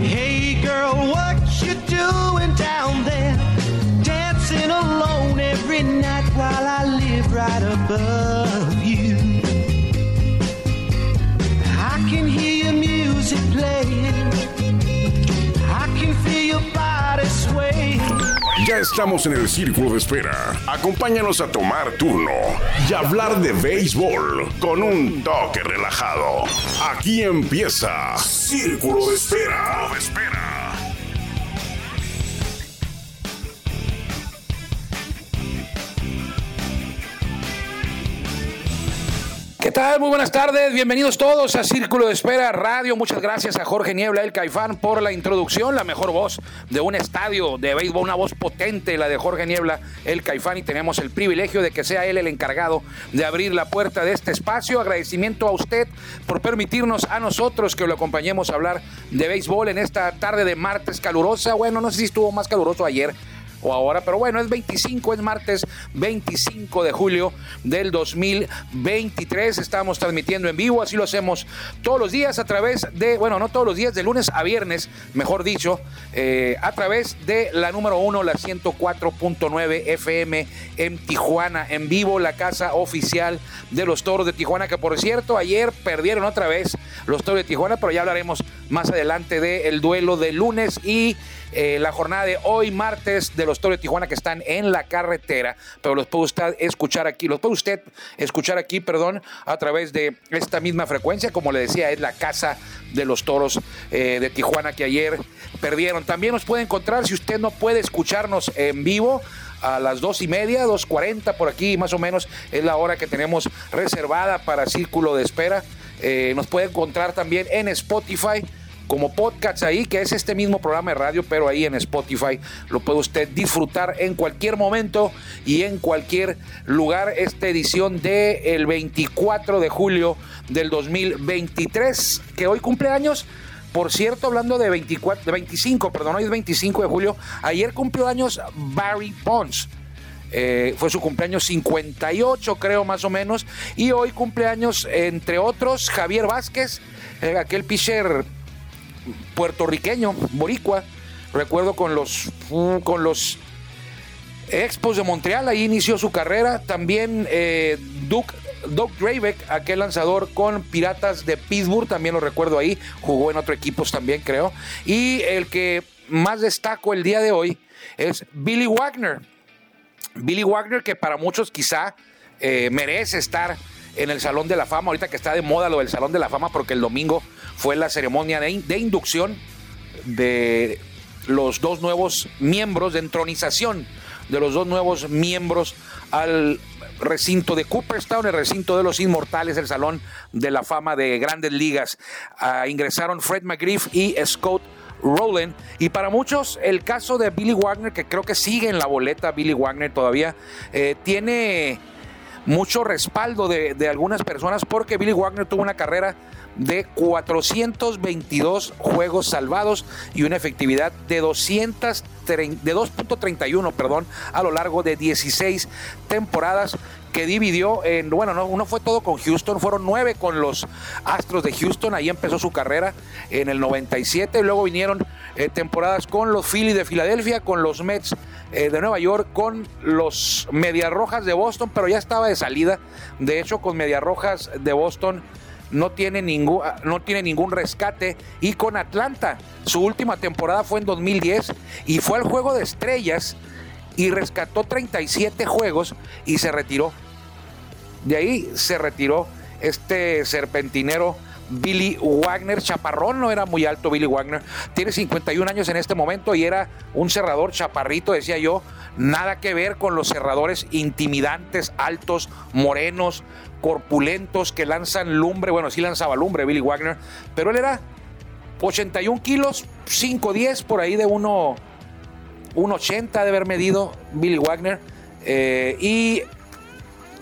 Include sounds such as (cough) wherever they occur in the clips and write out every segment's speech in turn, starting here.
Hey girl, what you doing down there? Dancing alone every night while I live right above estamos en el círculo de espera. Acompáñanos a tomar turno y hablar de béisbol con un toque relajado. Aquí empieza Círculo de Espera. de espera. ¿Qué tal? Muy buenas tardes, bienvenidos todos a Círculo de Espera Radio. Muchas gracias a Jorge Niebla, el Caifán, por la introducción, la mejor voz de un estadio de béisbol, una voz potente, la de Jorge Niebla, el Caifán, y tenemos el privilegio de que sea él el encargado de abrir la puerta de este espacio. Agradecimiento a usted por permitirnos a nosotros que lo acompañemos a hablar de béisbol en esta tarde de martes calurosa. Bueno, no sé si estuvo más caluroso ayer o ahora, pero bueno, es 25, es martes 25 de julio del 2023. Estamos transmitiendo en vivo, así lo hacemos todos los días a través de, bueno, no todos los días, de lunes a viernes, mejor dicho, eh, a través de la número uno, la 104.9 FM en Tijuana, en vivo, la casa oficial de los toros de Tijuana, que por cierto, ayer perdieron otra vez los toros de Tijuana, pero ya hablaremos más adelante del duelo de lunes y eh, la jornada de hoy, martes, de Toros de Tijuana que están en la carretera, pero los puede usted escuchar aquí, los puede usted escuchar aquí, perdón, a través de esta misma frecuencia, como le decía, es la casa de los Toros eh, de Tijuana que ayer perdieron. También nos puede encontrar, si usted no puede escucharnos en vivo, a las dos y media, dos cuarenta por aquí más o menos es la hora que tenemos reservada para Círculo de Espera. Eh, nos puede encontrar también en Spotify como podcast ahí, que es este mismo programa de radio, pero ahí en Spotify lo puede usted disfrutar en cualquier momento y en cualquier lugar. Esta edición del el 24 de julio del 2023, que hoy cumple años. Por cierto, hablando de 24, de 25, perdón, hoy es 25 de julio, ayer cumplió años Barry Bonds. Eh, fue su cumpleaños 58, creo más o menos. Y hoy cumpleaños, entre otros, Javier Vázquez, eh, aquel pitcher puertorriqueño, boricua. Recuerdo con los, con los Expos de Montreal, ahí inició su carrera. También eh, Duke, Doug Drabeck, aquel lanzador con Piratas de Pittsburgh, también lo recuerdo ahí. Jugó en otros equipos también, creo. Y el que más destaco el día de hoy es Billy Wagner. Billy Wagner, que para muchos quizá eh, merece estar en el Salón de la Fama, ahorita que está de moda lo del Salón de la Fama, porque el domingo fue la ceremonia de, inducción de los dos nuevos miembros, de entronización de los dos nuevos miembros al recinto de Cooperstown, el recinto de los inmortales, el Salón de la Fama de Grandes Ligas. Ah, ingresaron Fred McGriff y Scott Rowland. Y para muchos, el caso de Billy Wagner, que creo que sigue en la boleta, Billy Wagner todavía, eh, tiene mucho respaldo de, de algunas personas porque Billy Wagner tuvo una carrera de 422 juegos salvados y una efectividad de 200 de 2.31, perdón, a lo largo de 16 temporadas que dividió en, bueno, no, uno fue todo con Houston, fueron nueve con los Astros de Houston, ahí empezó su carrera en el 97, y luego vinieron eh, temporadas con los Phillies de Filadelfia, con los Mets eh, de Nueva York, con los Medias Rojas de Boston, pero ya estaba de salida, de hecho con Medias Rojas de Boston no tiene, ningún, no tiene ningún rescate. Y con Atlanta, su última temporada fue en 2010 y fue al juego de estrellas y rescató 37 juegos y se retiró. De ahí se retiró este serpentinero Billy Wagner, chaparrón, no era muy alto Billy Wagner, tiene 51 años en este momento y era un cerrador chaparrito, decía yo, nada que ver con los cerradores intimidantes, altos, morenos, corpulentos que lanzan lumbre, bueno, sí lanzaba lumbre Billy Wagner, pero él era 81 kilos, 5'10 por ahí de 1, 1'80 de haber medido Billy Wagner eh, y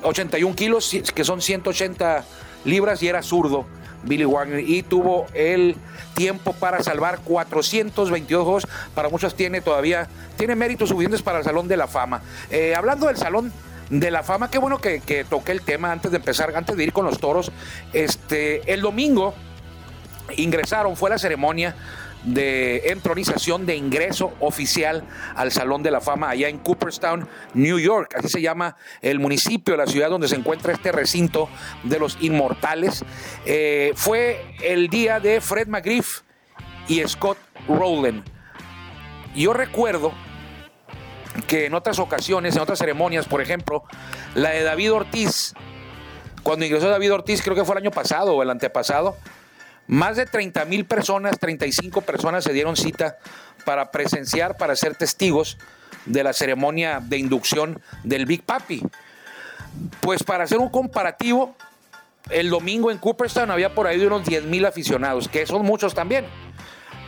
81 kilos, que son 180 libras y era zurdo. Billy Wagner y tuvo el tiempo para salvar 422 juegos. Para muchos tiene todavía, tiene méritos suficientes para el Salón de la Fama. Eh, hablando del Salón de la fama. Qué bueno que, que toqué el tema antes de empezar, antes de ir con los toros. Este, el domingo ingresaron, fue la ceremonia de entronización de ingreso oficial al Salón de la Fama allá en Cooperstown, New York. Así se llama el municipio, la ciudad donde se encuentra este recinto de los inmortales. Eh, fue el día de Fred McGriff y Scott Rowland. Yo recuerdo que en otras ocasiones, en otras ceremonias, por ejemplo, la de David Ortiz, cuando ingresó David Ortiz, creo que fue el año pasado o el antepasado, más de 30 mil personas, 35 personas se dieron cita para presenciar, para ser testigos de la ceremonia de inducción del Big Papi. Pues para hacer un comparativo, el domingo en Cooperstown había por ahí unos 10 mil aficionados, que son muchos también,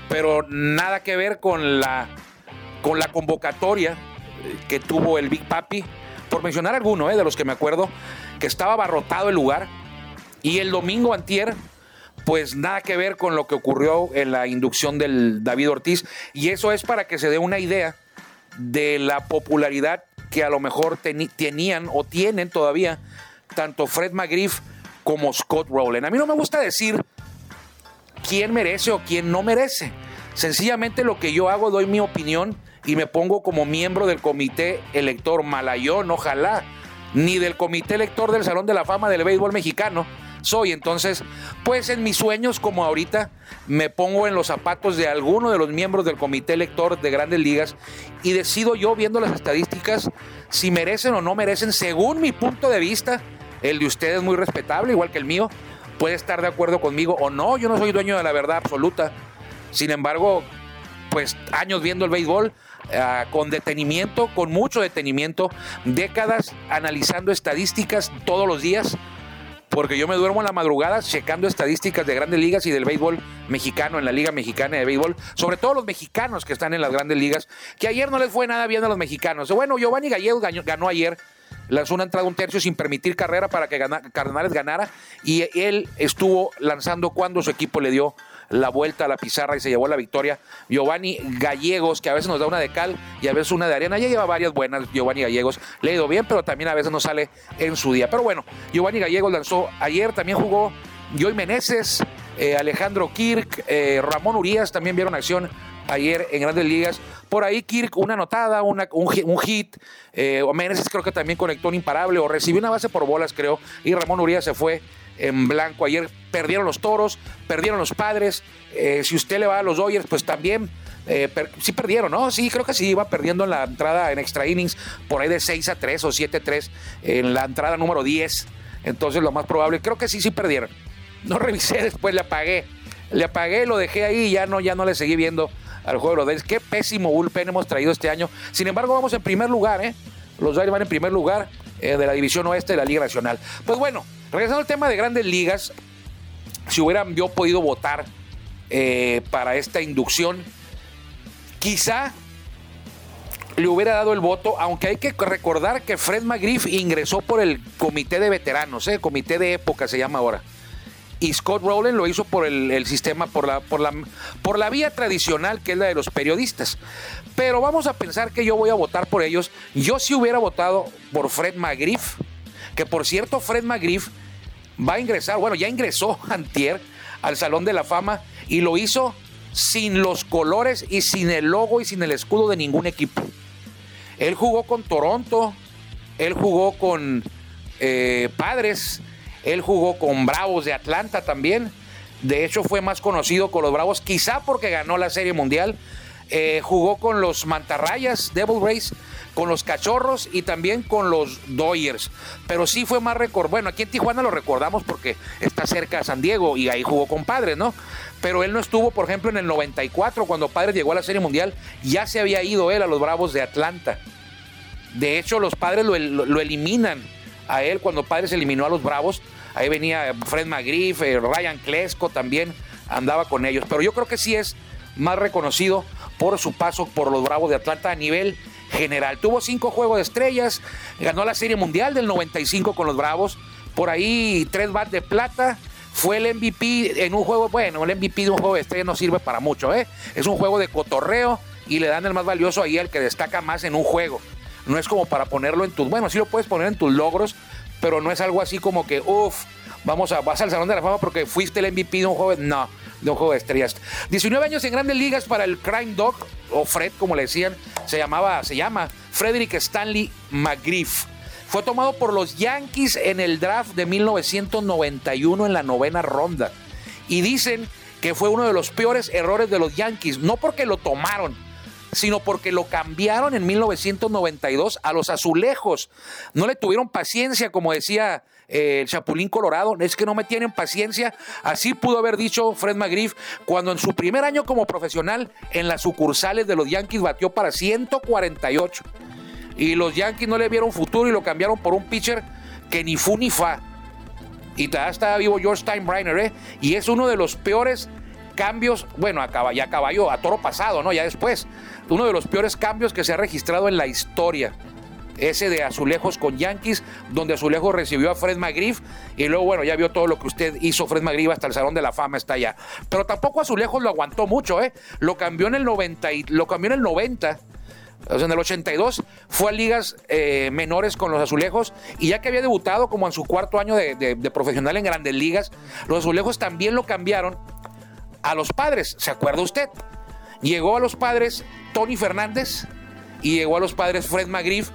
pero nada que ver con la, con la convocatoria que tuvo el Big Papi, por mencionar alguno eh, de los que me acuerdo, que estaba abarrotado el lugar, y el domingo antier pues nada que ver con lo que ocurrió en la inducción del David Ortiz. Y eso es para que se dé una idea de la popularidad que a lo mejor tenían o tienen todavía tanto Fred McGriff como Scott Rowland. A mí no me gusta decir quién merece o quién no merece. Sencillamente lo que yo hago, doy mi opinión y me pongo como miembro del comité elector Malayón, ojalá, ni del comité elector del Salón de la Fama del Béisbol Mexicano soy. Entonces, pues en mis sueños, como ahorita, me pongo en los zapatos de alguno de los miembros del comité elector de grandes ligas y decido yo, viendo las estadísticas, si merecen o no merecen, según mi punto de vista, el de ustedes es muy respetable, igual que el mío, puede estar de acuerdo conmigo o no, yo no soy dueño de la verdad absoluta. Sin embargo, pues años viendo el béisbol, ah, con detenimiento, con mucho detenimiento, décadas analizando estadísticas todos los días, porque yo me duermo en la madrugada checando estadísticas de grandes ligas y del béisbol mexicano, en la Liga Mexicana de Béisbol, sobre todo los mexicanos que están en las grandes ligas, que ayer no les fue nada bien a los mexicanos. Bueno, Giovanni Gallegos ganó, ayer, lanzó una entrada un tercio sin permitir carrera para que Cardenales ganara, y él estuvo lanzando cuando su equipo le dio la vuelta a la pizarra y se llevó la victoria. Giovanni Gallegos, que a veces nos da una de cal y a veces una de arena. Ya lleva varias buenas Giovanni Gallegos. Le ha ido bien, pero también a veces no sale en su día. Pero bueno, Giovanni Gallegos lanzó ayer, también jugó Joy Meneses, eh, Alejandro Kirk, eh, Ramón Urias también vieron acción ayer en Grandes Ligas. Por ahí Kirk, una anotada, una, un, hit. Eh, Meneses creo que también conectó un imparable o recibió una base por bolas, creo. Y Ramón Urias se fue en blanco. Ayer perdieron los toros, perdieron los padres. Eh, si usted le va a los Dodgers, pues también. Eh, sí perdieron, ¿no? Sí, creo que sí, iba perdiendo en la entrada en extra innings por ahí de 6 a 3 o 7 a 3 en la entrada número 10. Entonces lo más probable, creo que sí, sí perdieron. No (laughs) revisé, después le apagué. Le apagué, lo dejé ahí y ya no, ya no le seguí viendo al juego de los. Qué pésimo bullpen hemos traído este año. Sin embargo, vamos en primer lugar, ¿eh? Los Dodgers van en primer lugar eh, de la División Oeste de la Liga Nacional. Pues bueno, regresando al tema de grandes ligas, si hubiera yo podido votar eh, para esta inducción, quizá le hubiera dado el voto, aunque hay que recordar que Fred McGriff ingresó por el comité de veteranos, el eh, comité de época se llama ahora. Y Scott Rowland lo hizo por el, sistema, por la, por, la, por la vía tradicional que es la de los periodistas. Pero vamos a pensar que yo voy a votar por ellos. Yo sí hubiera votado por Fred McGriff, que por cierto Fred McGriff va a ingresar, bueno, ya ingresó (laughs) antier al Salón de la Fama y lo hizo sin los colores y sin el logo y sin el escudo de ningún equipo. Él jugó con Toronto, él jugó con eh, Padres, él jugó con Bravos de Atlanta también. De hecho, fue más conocido con los Bravos, quizá porque ganó la Serie Mundial. Eh, jugó con los Mantarrayas, Devil Rays, con los Cachorros y también con los Doyers. Pero sí fue más récord. Bueno, aquí en Tijuana lo recordamos porque está cerca de San Diego y ahí jugó con Padres, ¿no? Pero él no estuvo, por ejemplo, en el 94 cuando Padres llegó a la Serie Mundial. Ya se había ido él a los Bravos de Atlanta. De hecho, los Padres lo, eliminan a él cuando Padres eliminó a los Bravos. Ahí venía Fred McGriff, eh, Ryan Klesko también andaba con ellos. Pero yo creo que sí es más reconocido por su paso por los Bravos de Atlanta a nivel general. Tuvo cinco juegos de estrellas, ganó la Serie Mundial del 95 con los Bravos, por ahí tres bats de plata, fue el MVP en un juego, bueno, el MVP de un juego de estrellas no sirve para mucho, ¿eh? Es un juego de cotorreo y le dan el más valioso ahí al que destaca más en un juego. No es como para ponerlo en tus, bueno, sí lo puedes poner en tus logros, pero no es algo así como que, uff, vamos a, vas al Salón de la Fama porque fuiste el MVP de un juego, no, de un juego de estrellas. 19 años en grandes ligas para el Crime Dog, o Fred, como le decían, se llamaba, se llama Frederick Stanley McGriff. Fue tomado por los Yankees en el draft de 1991 en la novena ronda. Y dicen que fue uno de los peores errores de los Yankees, no porque lo tomaron, sino porque lo cambiaron en 1992 a los azulejos. No le tuvieron paciencia, como decía eh, el Chapulín Colorado, es que no me tienen paciencia. Así pudo haber dicho Fred McGriff cuando en su primer año como profesional en las sucursales de los Yankees batió para 148. Y los Yankees no le vieron futuro y lo cambiaron por un pitcher que ni fu ni fa. Y todavía estaba vivo George Steinbrenner, ¿eh? Y es uno de los peores cambios, bueno, acaba, ya caballo, a toro pasado, ¿no? Ya después. Uno de los peores cambios que se ha registrado en la historia. Ese de Azulejos con Yankees, donde Azulejos recibió a Fred McGriff y luego, bueno, ya vio todo lo que usted hizo Fred McGriff hasta el Salón de la Fama está allá. Pero tampoco Azulejos lo aguantó mucho, ¿eh? Lo cambió en el 90 y lo cambió en el 90 o sea, en el 82 fue a ligas eh, menores con los azulejos y ya que había debutado como en su cuarto año de, profesional en grandes ligas, los azulejos también lo cambiaron a los padres. ¿Se acuerda usted? Llegó a los padres Tony Fernández y llegó a los padres Fred McGriff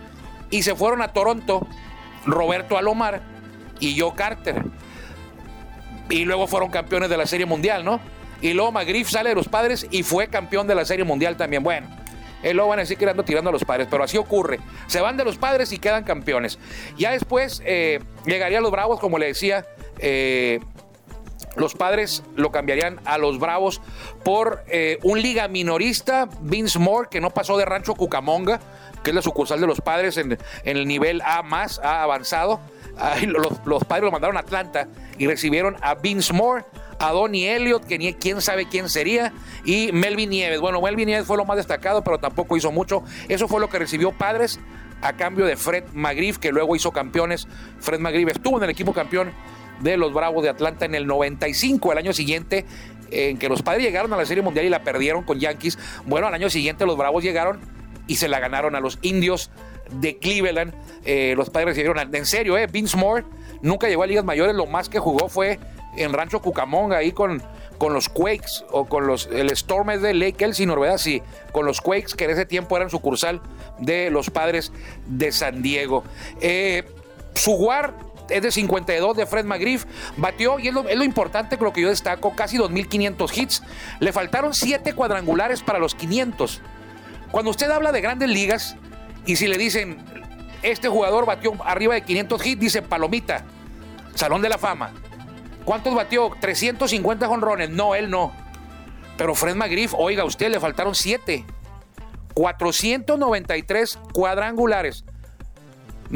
y se fueron a Toronto Roberto Alomar y Joe Carter. Y luego fueron campeones de la Serie Mundial, ¿no? Y luego McGriff sale de los padres y fue campeón de la Serie Mundial también. Bueno, él lo van a decir que ando tirando a los padres, pero así ocurre. Se van de los padres y quedan campeones. Ya después eh, llegarían los Bravos, como le decía. Eh, los padres lo cambiarían a los Bravos por eh, un liga minorista, Vince Moore, que no pasó de Rancho Cucamonga, que es la sucursal de los padres en, el nivel A más, A avanzado. los, los, padres lo mandaron a Atlanta y recibieron a Vince Moore, a Donnie Elliott, que ni quién sabe quién sería, y Melvin Nieves. Bueno, Melvin Nieves fue lo más destacado, pero tampoco hizo mucho. Eso fue lo que recibió Padres a cambio de Fred McGriff, que luego hizo campeones. Fred McGriff estuvo en el equipo campeón de los Bravos de Atlanta en el 95, el año siguiente en que los padres llegaron a la Serie Mundial y la perdieron con Yankees. Bueno, al año siguiente los Bravos llegaron y se la ganaron a los indios de Cleveland. Eh, los padres recibieron, en serio, eh, Vince Moore nunca llegó a ligas mayores, lo más que jugó fue en Rancho Cucamonga, ahí con, con los Quakes o con los, el Storm de Lake Elsinore, ¿verdad? Sí, con los Quakes, que en ese tiempo eran sucursal de los padres de San Diego. Eh, su es de 52 de Fred McGriff, batió, y es lo, es lo que yo destaco, casi 2.500 hits. Le faltaron 7 cuadrangulares para los 500. Cuando usted habla de grandes ligas, y si le dicen, este jugador batió arriba de 500 hits, dice Palomita, Salón de la Fama. ¿Cuántos batió? 350 jonrones. No, él no. Pero Fred McGriff, oiga, usted le faltaron 7. 493 cuadrangulares.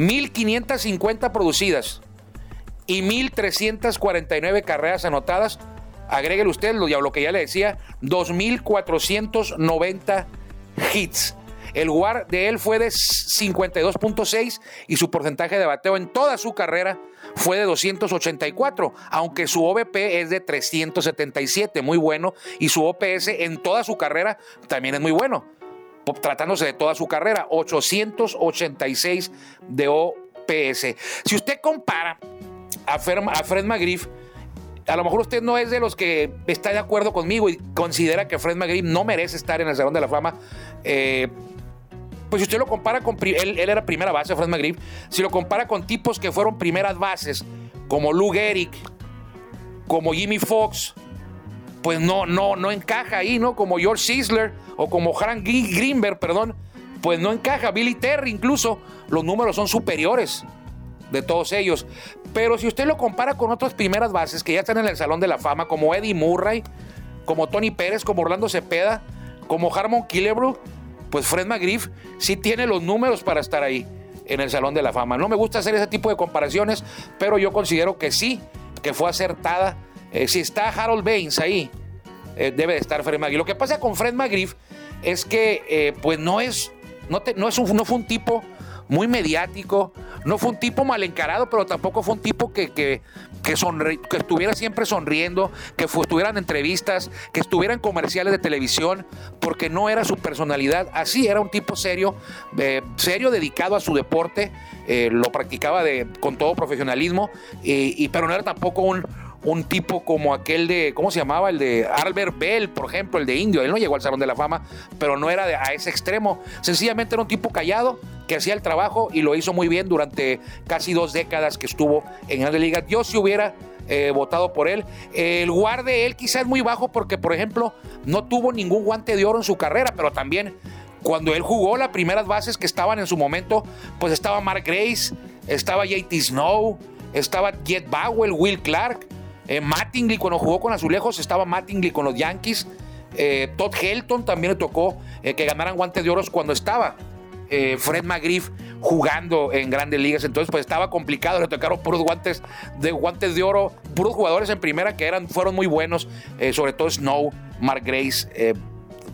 1550 producidas. Y 1349 carreras anotadas. Agréguele usted lo, que ya le decía, 2490 hits. El WAR de él fue de 52.6 y su porcentaje de bateo en toda su carrera fue de 284, aunque su OVP es de 377, muy bueno, y su OPS en toda su carrera también es muy bueno, tratándose de toda su carrera, 886 de OPS. Si usted compara a, Fred McGriff, a lo mejor usted no es de los que está de acuerdo conmigo y considera que Fred McGriff no merece estar en el Salón de la Fama. Eh, pues si usted lo compara con. Él, era primera base, Fred McGriff. Si lo compara con tipos que fueron primeras bases, como Lou Gehrig, como Jimmy Fox, pues no, no, no encaja ahí, ¿no? Como George Sisler o como Frank Greenberg, perdón, pues no encaja. Billy Terry, incluso, los números son superiores de todos ellos. Pero si usted lo compara con otras primeras bases que ya están en el Salón de la Fama, como Eddie Murray, como Tony Pérez, como Orlando Cepeda, como Harmon Killebrew, pues Fred McGriff sí tiene los números para estar ahí en el Salón de la Fama. No me gusta hacer ese tipo de comparaciones, pero yo considero que sí, que fue acertada. Eh, si está Harold Baines ahí, eh, debe de estar Fred McGriff. Lo que pasa con Fred McGriff es que, eh, pues no es, no, no, es un, no fue un tipo muy mediático. No fue un tipo mal encarado, pero tampoco fue un tipo que, que, que, que estuviera siempre sonriendo, que estuvieran entrevistas, que estuviera en comerciales de televisión, porque no era su personalidad. Así era un tipo serio, serio, dedicado a su deporte, lo practicaba de, con todo profesionalismo, y, pero no era tampoco un un tipo como aquel de, ¿cómo se llamaba? El de Albert Bell, por ejemplo, el de Indio. Él no llegó al Salón de la Fama, pero no era a ese extremo. Sencillamente era un tipo callado que hacía el trabajo y lo hizo muy bien durante casi dos décadas que estuvo en la Liga. Yo si hubiera eh, votado por él. El guarde él quizás muy bajo porque, por ejemplo, no tuvo ningún guante de oro en su carrera, pero también cuando él jugó las primeras bases que estaban en su momento, pues estaba Mark Grace, estaba JT Snow, estaba Jet Bowell, Will Clark. Eh, Mattingly, cuando jugó con Azulejos, estaba Mattingly con los Yankees. Eh, Todd Helton también le tocó eh, que ganaran guantes de oro cuando estaba Fred McGriff jugando en grandes ligas. Entonces, pues estaba complicado. Le tocaron puros guantes de, guantes de oro, puros jugadores en primera que eran, fueron muy buenos, sobre todo Snow, Mark Grace,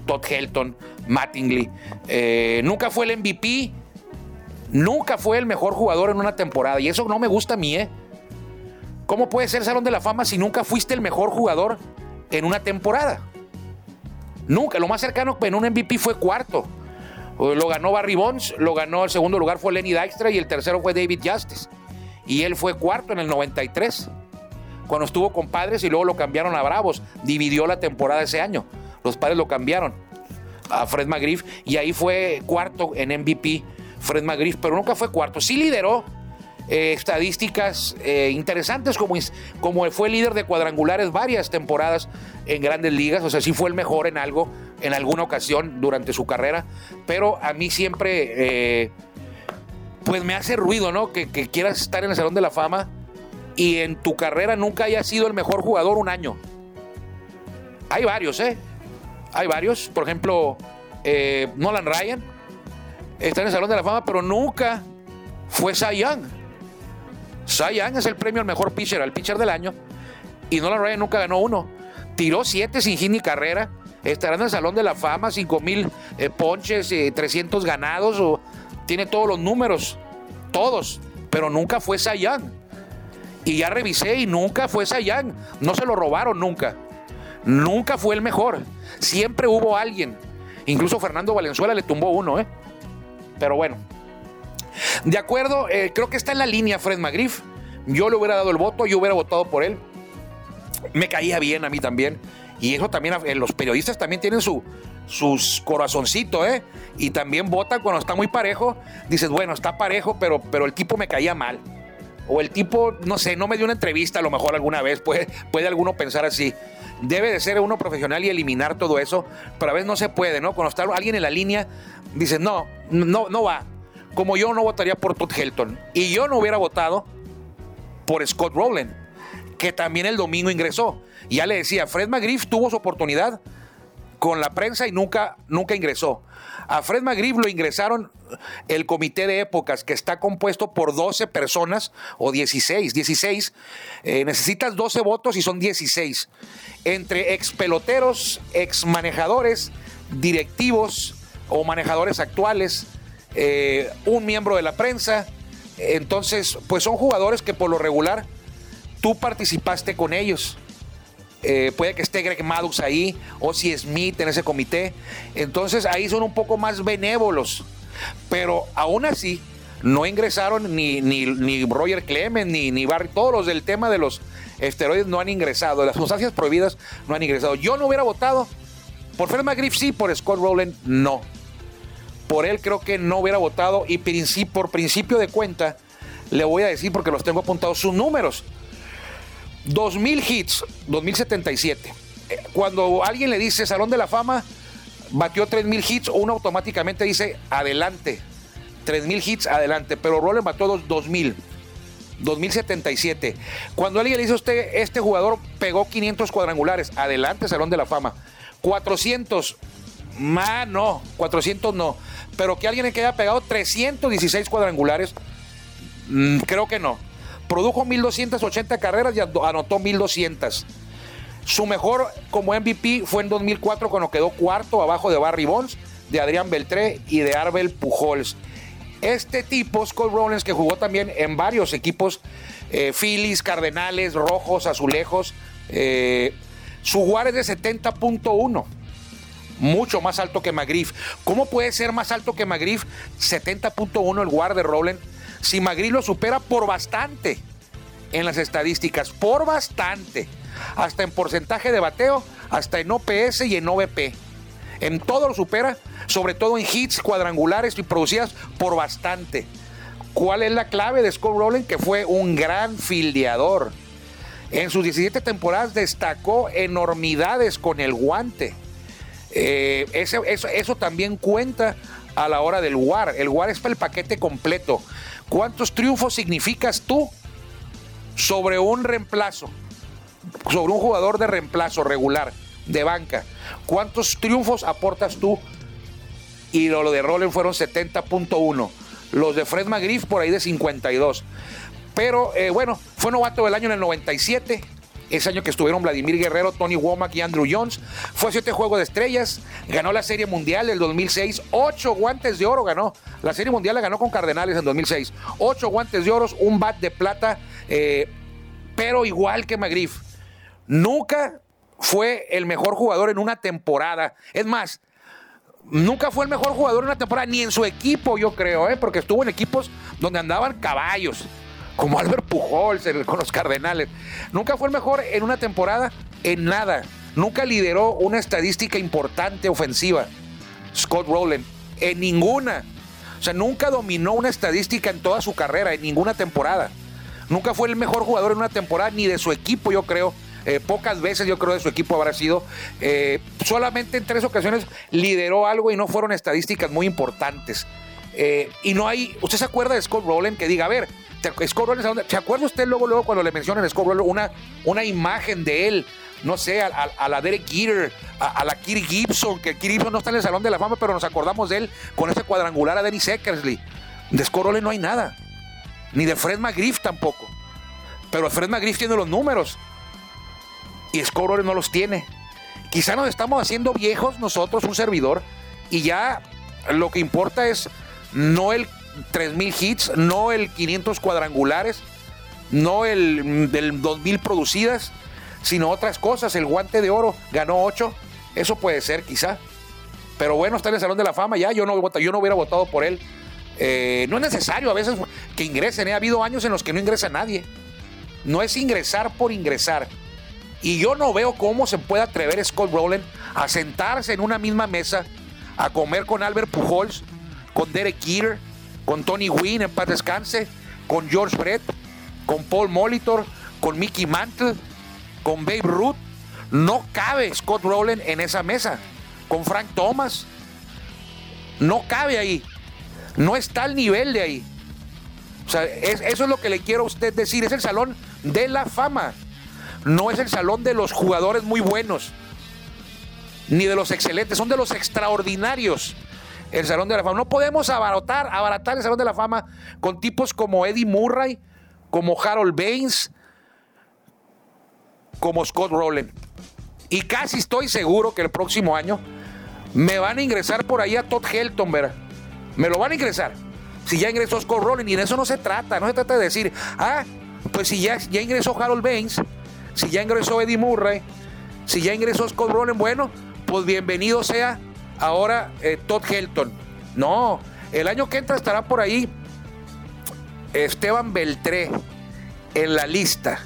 Todd Helton, Mattingly. nunca fue el MVP. Nunca fue el mejor jugador en una temporada. Y eso no me gusta a mí, ¿eh? ¿Cómo puede ser Salón de la Fama si nunca fuiste el mejor jugador en una temporada? Nunca. Lo más cercano en un MVP fue cuarto. Lo ganó Barry Bonds, lo ganó el segundo lugar fue Lenny Dykstra y el tercero fue David Justice. Y él fue cuarto en el 93, cuando estuvo con Padres y luego lo cambiaron a Bravos. Dividió la temporada ese año. Los Padres lo cambiaron a Fred McGriff y ahí fue cuarto en MVP Fred McGriff, pero nunca fue cuarto. Sí lideró eh, estadísticas eh, interesantes, como, como fue líder de cuadrangulares varias temporadas en grandes ligas, o sea, sí fue el mejor en algo, en alguna ocasión durante su carrera, pero a mí siempre, eh, pues me hace ruido, ¿no? Que, que quieras estar en el Salón de la Fama y en tu carrera nunca hayas sido el mejor jugador un año. Hay varios, ¿eh? Hay varios, por ejemplo, Nolan Ryan está en el Salón de la Fama, pero nunca fue Cy Young. Cy es el premio al mejor pitcher, al pitcher del año. Y Nolan Ryan nunca ganó uno. Tiró siete sin hit ni carrera. Estará en el Salón de la Fama, 5 mil eh, ponches, 300 eh, ganados. O, tiene todos los números. Todos. Pero nunca fue Cy. Y ya revisé y nunca fue Cy. No se lo robaron nunca. Nunca fue el mejor. Siempre hubo alguien. Incluso Fernando Valenzuela le tumbó uno, ¿eh? Pero bueno, de acuerdo, eh, creo que está en la línea Fred McGriff. Yo le hubiera dado el voto, yo hubiera votado por él. Me caía bien a mí también. Y eso también, eh, los periodistas también tienen su, sus ¿eh? Y también votan cuando está muy parejo. Dices, bueno, está parejo, pero, pero el tipo me caía mal. O el tipo, no sé, no me dio una entrevista a lo mejor alguna vez. Puede, puede alguno pensar así. Debe de ser uno profesional y eliminar todo eso, pero a veces no se puede, ¿no? Cuando está alguien en la línea, dices, no, no, no va como yo no votaría por Todd Helton. Y yo no hubiera votado por Scott Rowland, que también el domingo ingresó. Ya le decía, Fred McGriff tuvo su oportunidad con la prensa y nunca, nunca ingresó. A Fred McGriff lo ingresaron el comité de épocas, que está compuesto por 12 personas o 16, 16. Eh, necesitas 12 votos y son 16. Entre ex peloteros, ex manejadores, directivos o manejadores actuales, eh, un miembro de la prensa. Entonces, pues son jugadores que por lo regular tú participaste con ellos. Eh, puede que esté Greg Maddux ahí, o si Smith en ese comité. Entonces ahí son un poco más benévolos. Pero aún así, no ingresaron ni, ni, Roger Clemens, ni, ni Barry. Todos los del tema de los esteroides no han ingresado. Las sustancias prohibidas no han ingresado. Yo no hubiera votado por Fred McGriff, sí, por Scott Rowland, no. Por él creo que no hubiera votado y por principio de cuenta le voy a decir porque los tengo apuntados sus números. 2000 hits, 2077. Cuando alguien le dice Salón de la Fama, batió 3000 hits, uno automáticamente dice adelante. 3000 hits, adelante. Pero Roller batió 2000. 2077. Cuando alguien le dice a usted, este jugador pegó 500 cuadrangulares, adelante Salón de la Fama. 400, más no, 400 no pero que alguien que haya pegado 316 cuadrangulares, mm, creo que no. Produjo 1280 carreras y anotó 1200. Su mejor como MVP fue en 2004 cuando quedó cuarto abajo de Barry Bonds, de Adrián Beltré y de Arbel Pujols. Este tipo, Scott Rollins, que jugó también en varios equipos, eh, Phillies, Cardenales, Rojos, Azulejos, eh, su WAR es de 70.1 mucho más alto que McGriff. ¿Cómo puede ser más alto que McGriff? 70.1 el WAR de Rowland. Si McGriff lo supera por bastante en las estadísticas, por bastante. Hasta en porcentaje de bateo, hasta en OPS y en OVP. En todo lo supera, sobre todo en hits cuadrangulares y producidas por bastante. ¿Cuál es la clave de Scott Rowland? Que fue un gran fildeador. En sus 17 temporadas destacó enormidades con el guante. Eh, eso, eso, también cuenta a la hora del WAR. El WAR es para el paquete completo. ¿Cuántos triunfos significas tú sobre un reemplazo? Sobre un jugador de reemplazo regular, de banca. ¿Cuántos triunfos aportas tú? Y lo, de Rollins fueron 70.1. Los de Fred McGriff por ahí de 52. Pero eh, bueno, fue novato del año en el 97 ese año que estuvieron Vladimir Guerrero, Tony Womack y Andrew Jones. Fue siete juegos de estrellas, ganó la Serie Mundial del 2006, ocho guantes de oro ganó. La Serie Mundial la ganó con Cardenales en 2006. Ocho guantes de oro, un bat de plata, eh, pero igual que McGriff. Nunca fue el mejor jugador en una temporada. Es más, nunca fue el mejor jugador en una temporada, ni en su equipo, yo creo, ¿eh? porque estuvo en equipos donde andaban caballos como Albert Pujols con los Cardenales. Nunca fue el mejor en una temporada en nada. Nunca lideró una estadística importante ofensiva. Scott Rowland, en ninguna. O sea, nunca dominó una estadística en toda su carrera, en ninguna temporada. Nunca fue el mejor jugador en una temporada, ni de su equipo, yo creo. Eh, pocas veces yo creo de su equipo habrá sido. Eh, solamente en tres ocasiones lideró algo y no fueron estadísticas muy importantes. Eh, y no hay. ¿Usted se acuerda de Scott Rowland que diga, a ver, ¿Se acuerda usted luego, luego cuando le mencionan Scott una, una imagen de él? No sé, a, la Derek Jeter, a, la Kiri Gibson, que Kiri Gibson no está en el Salón de la Fama, pero nos acordamos de él con ese cuadrangular a Dennis Eckersley. De Scott no hay nada. Ni de Fred McGriff tampoco. Pero Fred McGriff tiene los números. Y Scott no los tiene. Quizá nos estamos haciendo viejos nosotros, un servidor, y ya lo que importa es no el 3.000 hits, no el 500 cuadrangulares, no el del 2.000 producidas, sino otras cosas. El guante de oro ganó 8, eso puede ser quizá. Pero bueno, está en el Salón de la Fama ya, yo no, yo no hubiera votado por él. Eh, no es necesario a veces que ingresen, ¿eh? ha habido años en los que no ingresa nadie. No es ingresar por ingresar. Y yo no veo cómo se puede atrever Scott Rowland a sentarse en una misma mesa a comer con Albert Pujols, con Derek Jeter, con Tony Wynn en paz descanse, con George Brett, con Paul Molitor, con Mickey Mantle, con Babe Ruth. No cabe Scott Rowland en esa mesa. Con Frank Thomas. No cabe ahí. No está al nivel de ahí. O sea, eso es lo que le quiero a usted decir. Es el salón de la fama. No es el salón de los jugadores muy buenos. Ni de los excelentes. Son de los extraordinarios el Salón de la Fama. No podemos abaratar, abaratar el Salón de la Fama con tipos como Eddie Murray, como Harold Baines, como Scott Rowland. Y casi estoy seguro que el próximo año me van a ingresar por ahí a Todd Helton, ¿verdad? Me lo van a ingresar. Si ya ingresó Scott Rowland, y en eso no se trata, no se trata de decir, ah, pues si ya, ya ingresó Harold Baines, si ya ingresó Eddie Murray, si ya ingresó Scott Rowland, bueno, pues bienvenido sea ahora eh, Todd Helton. No, el año que entra estará por ahí Esteban Beltré en la lista.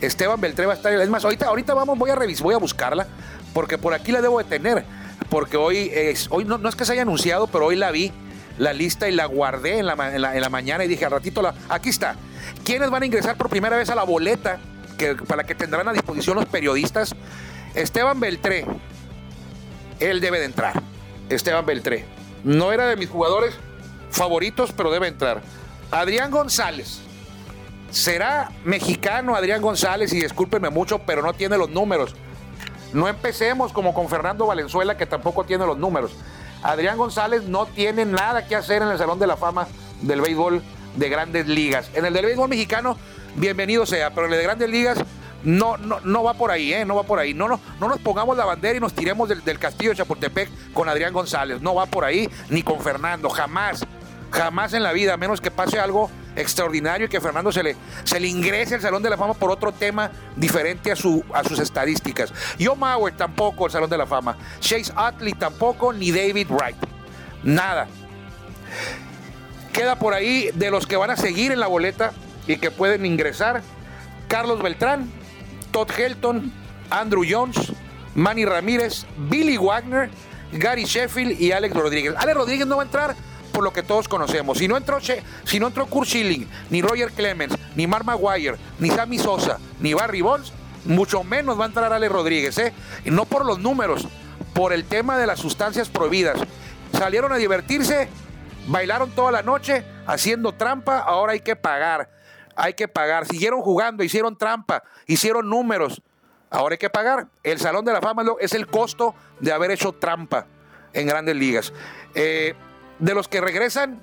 Esteban Beltré va a estar en la más. Ahorita, ahorita vamos, voy a revisar, voy a buscarla, porque por aquí la debo de tener. Porque hoy, es, hoy no, es que se haya anunciado, pero hoy la vi, la lista, y la guardé en la, en la, mañana y dije al ratito, la, aquí está. ¿Quiénes van a ingresar por primera vez a la boleta que, para la que tendrán a disposición los periodistas? Esteban Beltré, él debe de entrar. Esteban Beltré. No era de mis jugadores favoritos, pero debe entrar. Adrián González. Será mexicano Adrián González y discúlpenme mucho, pero no tiene los números. No empecemos como con Fernando Valenzuela, que tampoco tiene los números. Adrián González no tiene nada que hacer en el Salón de la Fama del béisbol de grandes ligas. En el del béisbol mexicano, bienvenido sea, pero en el de grandes ligas no, no, no va por ahí, ¿eh? No va por ahí. No, no, no nos pongamos la bandera y nos tiremos del, castillo de Chapultepec con Adrián González. No va por ahí, ni con Fernando, jamás. Jamás en la vida, a menos que pase algo extraordinario y que Fernando se le, se le ingrese al Salón de la Fama por otro tema diferente a, su, a sus estadísticas. Joe Mauer tampoco al Salón de la Fama. Chase Utley tampoco, ni David Wright. Nada. Queda por ahí de los que van a seguir en la boleta y que pueden ingresar. Carlos Beltrán, Todd Helton, Andrew Jones, Manny Ramírez, Billy Wagner, Gary Sheffield y Alex Rodríguez. Alex Rodríguez no va a entrar por lo que todos conocemos. Si no entró, si no Kurt Schilling, ni Roger Clemens, ni Mark Maguire, ni Sammy Sosa, ni Barry Bonds, mucho menos va a entrar Alex Rodríguez. ¿eh? No por los números, por el tema de las sustancias prohibidas. Salieron a divertirse, bailaron toda la noche haciendo trampa, ahora hay que pagar. Hay que pagar. Siguieron jugando, hicieron trampa, hicieron números. Ahora hay que pagar. El Salón de la Fama es el costo de haber hecho trampa en grandes ligas. Eh, de los que regresan,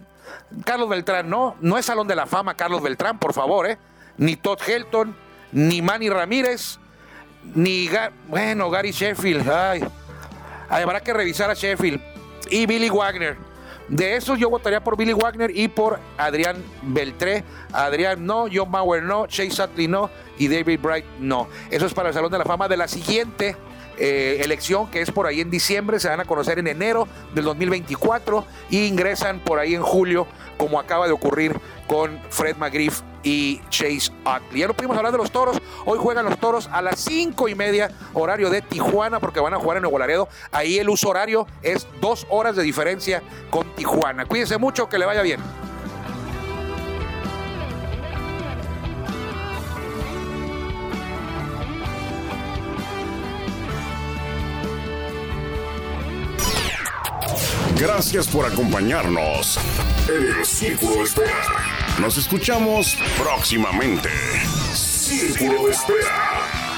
Carlos Beltrán, no, no es Salón de la Fama Carlos Beltrán, por favor, ¿eh? Ni Todd Helton, ni Manny Ramírez, ni, bueno, Gary Sheffield, ay, habrá que revisar a Sheffield y Billy Wagner. De esos yo votaría por Billy Wagner y por Adrián Beltré. Adrián no, John Bauer no, Chase Utley no y David Bright no. Eso es para el Salón de la Fama de la siguiente eh, elección que es por ahí en diciembre, se van a conocer en enero del 2024 y ingresan por ahí en julio, como acaba de ocurrir con Fred McGriff y Chase Utley. Ya lo pudimos hablar de los toros. Hoy juegan los toros a las cinco y media, horario de Tijuana, porque van a jugar en Nuevo Laredo. Ahí el uso horario es dos horas de diferencia con Tijuana. Cuídense mucho, que le vaya bien. Gracias por acompañarnos en el Círculo de Espera. Nos escuchamos próximamente. Círculo de Espera.